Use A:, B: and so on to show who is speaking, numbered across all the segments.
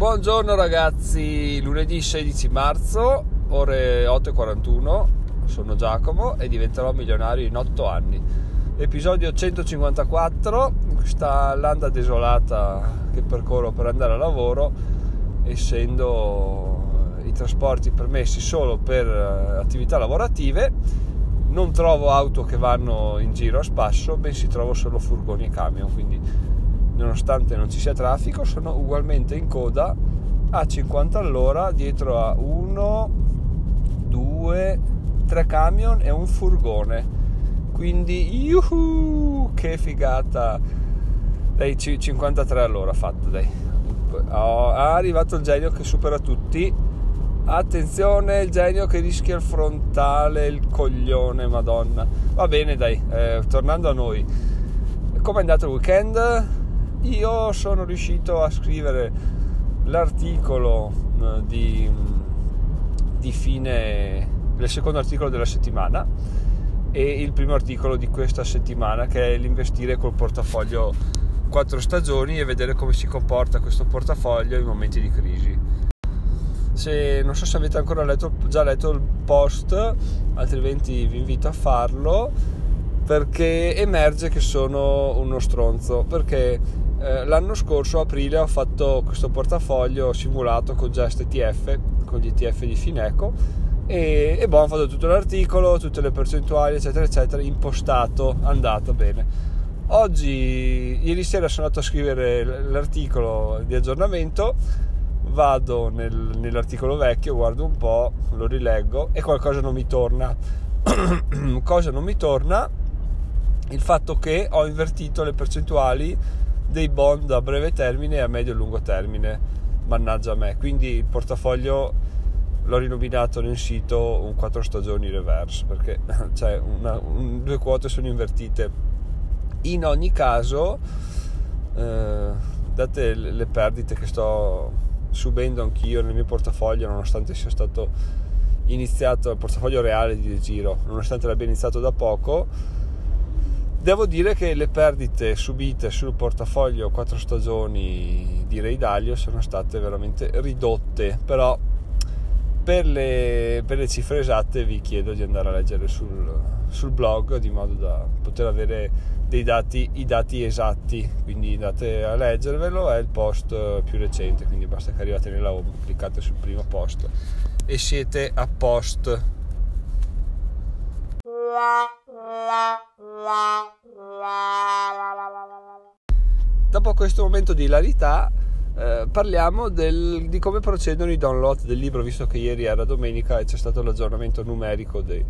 A: Buongiorno ragazzi, lunedì 16 marzo, ore 8.41, sono Giacomo e diventerò milionario in 8 anni. Episodio 154, questa landa desolata che percorro per andare a lavoro, essendo i trasporti permessi solo per eh, attività lavorative, non trovo auto che vanno in giro a spasso, bensì trovo solo furgoni e camion, quindi nonostante non ci sia traffico, sono ugualmente in coda a 50 all'ora dietro a 1, 2, 3 camion e un furgone. Quindi, yuhu, che figata! Dai, 53 all'ora fatto, dai. Oh, è arrivato il genio che supera tutti. Attenzione, il genio che rischia il frontale, il coglione, madonna. Va bene, dai, eh, tornando a noi. Come è andato il weekend? Io sono riuscito a scrivere l'articolo eh, di, di fine il secondo articolo della settimana e il primo articolo di questa settimana che è l'investire col portafoglio quattro stagioni e vedere come si comporta questo portafoglio in momenti di crisi. Se non so se avete ancora letto, già letto il post altrimenti vi invito a farlo perché emerge che sono uno stronzo perché eh, l'anno scorso aprile ho fatto questo portafoglio simulato con Just ETF con gli ETF di Fineco e, e boh, ho fatto tutto l'articolo tutte le percentuali eccetera eccetera impostato andato bene. Oggi ieri sera sono andato a scrivere l'articolo di aggiornamento vado nel, nell'articolo vecchio guardo un po' lo rileggo e qualcosa non mi torna. Cosa non mi torna? Il fatto che ho invertito le percentuali dei bond a breve termine e a medio e lungo termine. Mannaggia a me. Quindi il portafoglio l'ho rinominato nel sito un 4 stagioni reverse perché cioè una, un, due quote sono invertite. In ogni caso eh, date le, perdite che sto subendo anch'io nel mio portafoglio nonostante sia stato iniziato il portafoglio reale di giro nonostante l'abbia iniziato da poco Devo dire che le perdite subite sul portafoglio 4 stagioni di Ray Dalio sono state veramente ridotte, però per le, per le cifre esatte vi chiedo di andare a leggere sul, sul, blog di modo da poter avere dei dati, i dati esatti, quindi andate a leggervelo, è il post più recente, quindi basta che arrivate nella home, cliccate sul primo post e siete a post Dopo questo momento di hilarità eh, parliamo del, di come procedono i download del libro, visto che ieri era domenica e c'è stato l'aggiornamento numerico dei,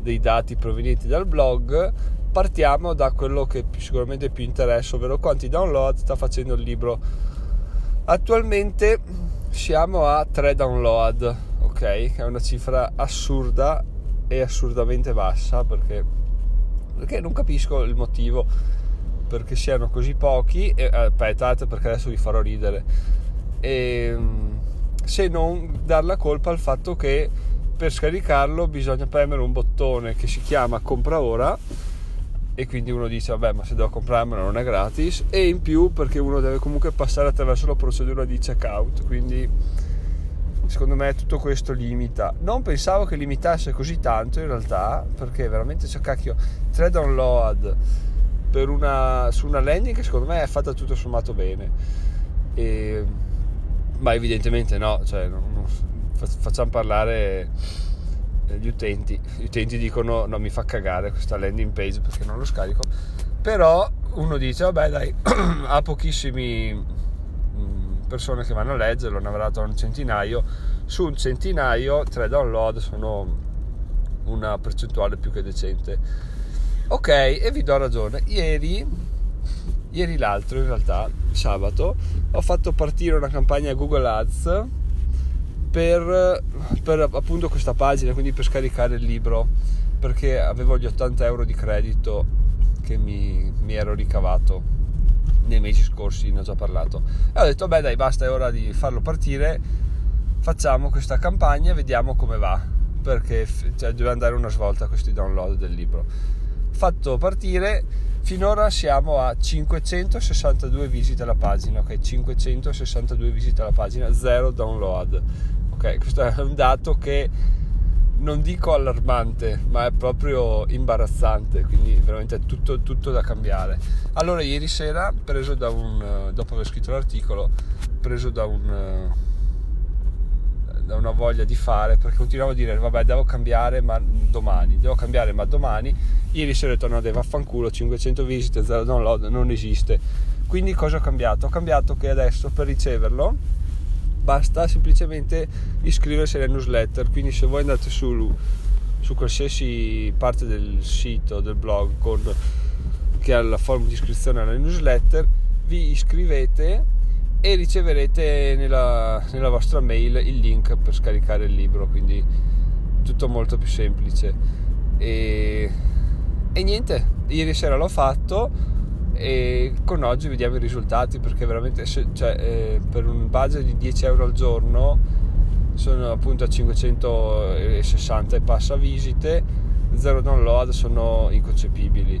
A: dei dati provenienti dal blog. Partiamo da quello che sicuramente più interessa, ovvero quanti download sta facendo il libro. Attualmente siamo a 3 download, ok? È una cifra assurda e assurdamente bassa perché perché non capisco il motivo perché siano così pochi e, eh, aspettate perché adesso vi farò ridere. E, ehm, se non dar la colpa al fatto che per scaricarlo bisogna premere un bottone che si chiama compra ora e quindi uno dice vabbè ma se devo comprarmelo non è gratis e in più perché uno deve comunque passare attraverso la procedura di checkout quindi secondo me tutto questo limita. Non pensavo che limitasse così tanto in realtà, perché veramente c'è cacchio, 3 download per una, su una landing che secondo me è fatta tutto sommato bene. E, ma evidentemente no, cioè, non, non, facciamo parlare gli utenti. Gli utenti dicono no, mi fa cagare questa landing page perché non lo scarico. Però uno dice vabbè dai, ha pochissimi persone che vanno a leggerlo, ne avrà dato un centinaio, su un centinaio tre download sono una percentuale più che decente. Ok, e vi do ragione. Ieri, ieri l'altro in realtà, sabato, ho fatto partire una campagna Google Ads per, per appunto questa pagina, quindi per scaricare il libro, perché avevo gli 80 euro di credito che mi, mi ero ricavato nei mesi scorsi ne ho già parlato. E ho detto beh dai basta è ora di farlo partire. Facciamo questa campagna e vediamo come va. Perché cioè, deve andare una svolta questi download del libro. Fatto partire finora siamo a 562 visite alla pagina ok? 562 visite alla pagina zero download. Ok questo è un dato che non dico allarmante, ma è proprio imbarazzante, quindi veramente è tutto, tutto da cambiare. Allora, ieri sera, preso da un, dopo aver scritto l'articolo, preso da un da una voglia di fare perché continuavo a dire vabbè devo cambiare ma domani devo cambiare ma domani ieri sera ho detto no deve vaffanculo 500 visite 0 download non esiste quindi cosa ho cambiato? ho cambiato che adesso per riceverlo basta semplicemente iscriversi alle newsletter quindi se voi andate su, su qualsiasi parte del sito del blog con, che ha la forma di iscrizione alle newsletter vi iscrivete e riceverete nella, nella vostra mail il link per scaricare il libro quindi tutto molto più semplice. E, e niente ieri sera l'ho fatto e con oggi vediamo i risultati perché veramente cioè, eh, per un budget di 10 euro al giorno sono appunto a 560 e passa visite zero download sono inconcepibili.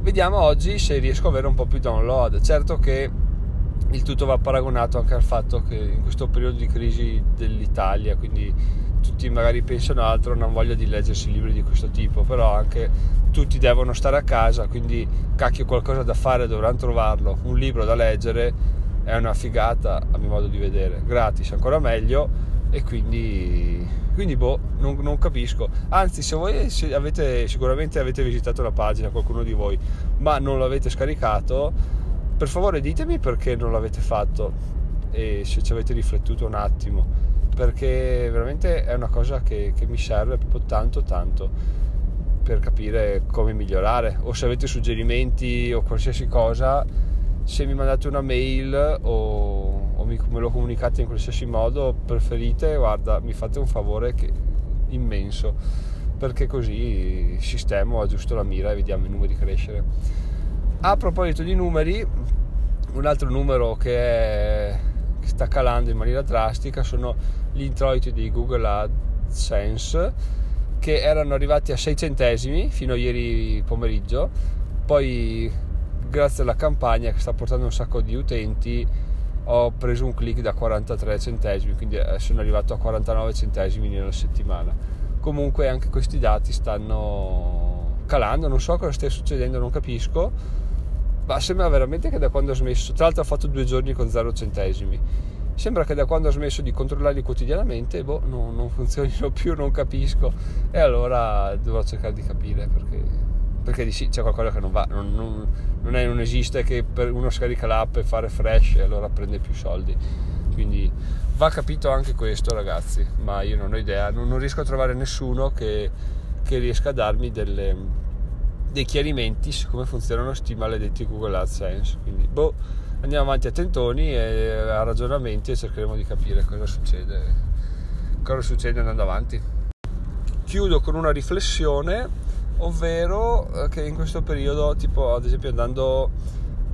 A: Vediamo oggi se riesco ad avere un po' più download. Certo che il tutto va paragonato anche al fatto che in questo periodo di crisi dell'Italia quindi tutti magari pensano altro non hanno voglia di leggersi libri di questo tipo però anche tutti devono stare a casa, quindi cacchio qualcosa da fare dovranno trovarlo, un libro da leggere è una figata a mio modo di vedere, gratis ancora meglio. E quindi, quindi boh, non, non capisco. Anzi, se voi se avete, sicuramente avete visitato la pagina, qualcuno di voi, ma non l'avete scaricato, per favore ditemi perché non l'avete fatto e se ci avete riflettuto un attimo, perché veramente è una cosa che, che mi serve proprio tanto tanto per capire come migliorare. O se avete suggerimenti o qualsiasi cosa se mi mandate una mail o, o mi, me lo comunicate in qualsiasi modo preferite guarda mi fate un favore che, immenso. Perché così sistemo aggiusto la mira e vediamo i numeri crescere. A proposito di numeri un altro numero che, è, che sta calando in maniera drastica sono gli introiti di Google AdSense che erano arrivati a 6 centesimi fino a ieri pomeriggio, poi grazie alla campagna che sta portando un sacco di utenti ho preso un click da 43 centesimi, quindi eh, sono arrivato a 49 centesimi nella settimana. Comunque anche questi dati stanno calando, non so cosa stia succedendo, non capisco, ma sembra veramente che da quando ho smesso, tra l'altro ho fatto due giorni con 0 centesimi. Sembra che da quando ho smesso di controllarli quotidianamente boh, no, non funzionino più, non capisco. E allora dovrò cercare di capire perché, perché sì, c'è qualcosa che non va, non, non, non, è, non esiste che uno scarica l'app e fa refresh e allora prende più soldi, quindi va capito anche questo ragazzi, ma io non ho idea, non, riesco a trovare nessuno che, che riesca a darmi delle, dei chiarimenti su come funzionano questi maledetti Google AdSense, quindi boh andiamo avanti a tentoni e a ragionamenti e cercheremo di capire cosa succede, cosa succede andando avanti. Chiudo con una riflessione, ovvero eh, che in questo periodo, tipo ad esempio andando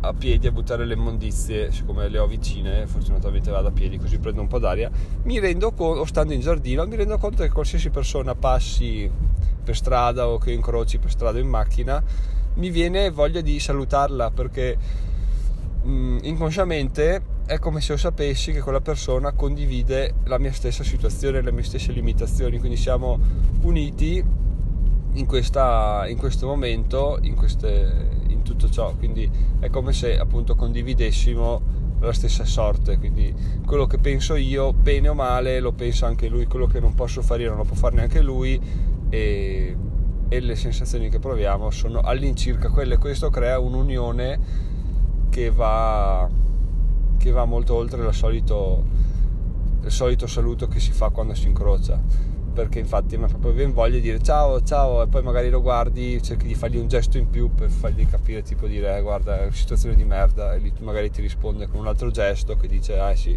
A: a piedi a buttare le immondizie, siccome le ho vicine, fortunatamente vado a piedi così prendo un po' d'aria, mi rendo conto, o stando in giardino, mi rendo conto che qualsiasi persona passi per strada o che incroci per strada in macchina, mi viene voglia di salutarla perché mh, mm, inconsciamente è come se io sapessi che quella persona condivide la mia stessa situazione, le mie stesse limitazioni, quindi siamo uniti in, questa, in questo momento, in, queste, in tutto ciò, quindi è come se appunto condividessimo la stessa sorte, quindi quello che penso io, bene o male, lo pensa anche lui, quello che non posso fare io non lo può fare neanche lui e, e le sensazioni che proviamo sono all'incirca quelle, questo crea un'unione che va, che va molto oltre solito, il solito saluto che si fa quando si incrocia. Perché infatti mi proprio ben voglia di dire ciao ciao e poi magari lo guardi cerchi di fargli un gesto in più per fargli capire tipo dire eh, guarda è una situazione di merda e lui magari ti risponde con un altro gesto che dice ah sì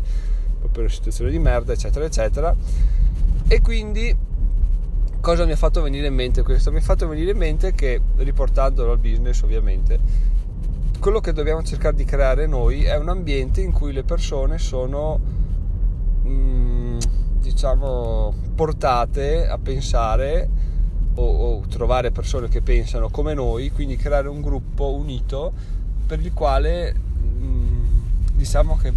A: proprio una situazione di merda eccetera eccetera. E quindi cosa mi ha fatto venire in mente questo? mi ha fatto venire in mente che riportandolo al business ovviamente quello che dobbiamo cercare di creare noi è un ambiente in cui le persone sono mm, diciamo portate a pensare o, o trovare persone che pensano come noi, quindi creare un gruppo unito per il quale mm, diciamo che,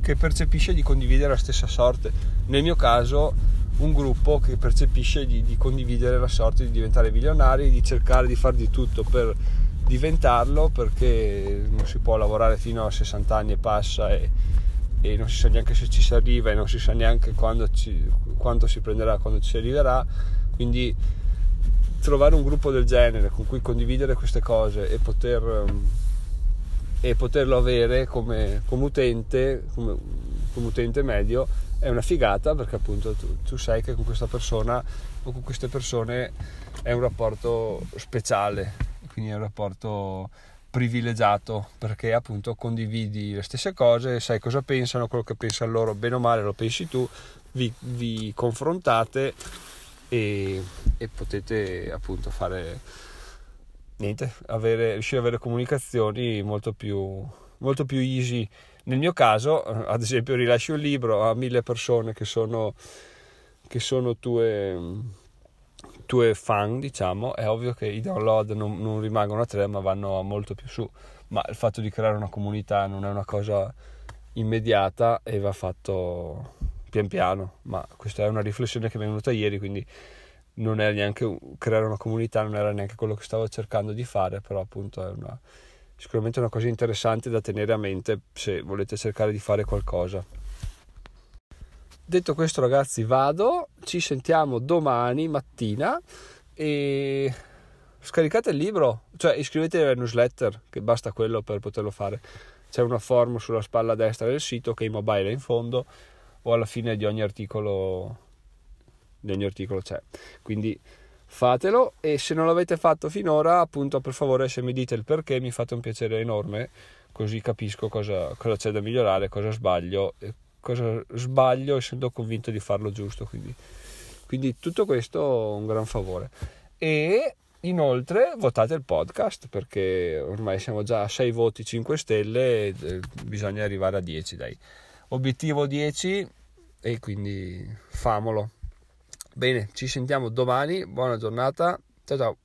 A: che percepisce di condividere la stessa sorte. Nel mio caso un gruppo che percepisce di, di, condividere la sorte di diventare milionari, di cercare di fare di tutto per diventarlo perché non si può lavorare fino a 60 anni e passa e, e non si sa neanche se ci si arriva e non si sa neanche ci, quanto si prenderà quando ci arriverà. Quindi trovare un gruppo del genere con cui condividere queste cose e, poter, e poterlo avere come, come utente come, come, utente medio è una figata perché appunto tu, tu sai che con questa persona o con queste persone è un rapporto speciale quindi è un rapporto privilegiato perché appunto condividi le stesse cose, sai cosa pensano, quello che pensano loro, bene o male lo pensi tu, vi, vi confrontate e, e, potete appunto fare niente, avere, riuscire ad avere comunicazioni molto più, molto più easy. Nel mio caso, ad esempio, rilasci un libro a mille persone che sono, che sono tue tue fan, diciamo, è ovvio che i download non, non rimangono a 3 ma vanno molto più su. Ma il fatto di creare una comunità non è una cosa immediata e va fatto pian piano. Ma questa è una riflessione che mi è venuta ieri, quindi non era neanche creare una comunità, non era neanche quello che stavo cercando di fare, però appunto è una, sicuramente una cosa interessante da tenere a mente se volete cercare di fare qualcosa. Detto questo ragazzi vado, ci sentiamo domani mattina e scaricate il libro, cioè iscrivetevi alla newsletter che basta quello per poterlo fare. C'è una form sulla spalla destra del sito che in mobile è in fondo o alla fine di ogni articolo, di ogni articolo c'è. Quindi fatelo e se non l'avete fatto finora appunto per favore se mi dite il perché mi fate un piacere enorme così capisco cosa, cosa c'è da migliorare, cosa sbaglio cosa sbaglio essendo convinto di farlo giusto. Quindi, quindi tutto questo un gran favore. E inoltre votate il podcast perché ormai siamo già a 6 voti 5 stelle eh, bisogna arrivare a 10 dai. Obiettivo 10 e quindi famolo. Bene, ci sentiamo domani, buona giornata, ciao ciao.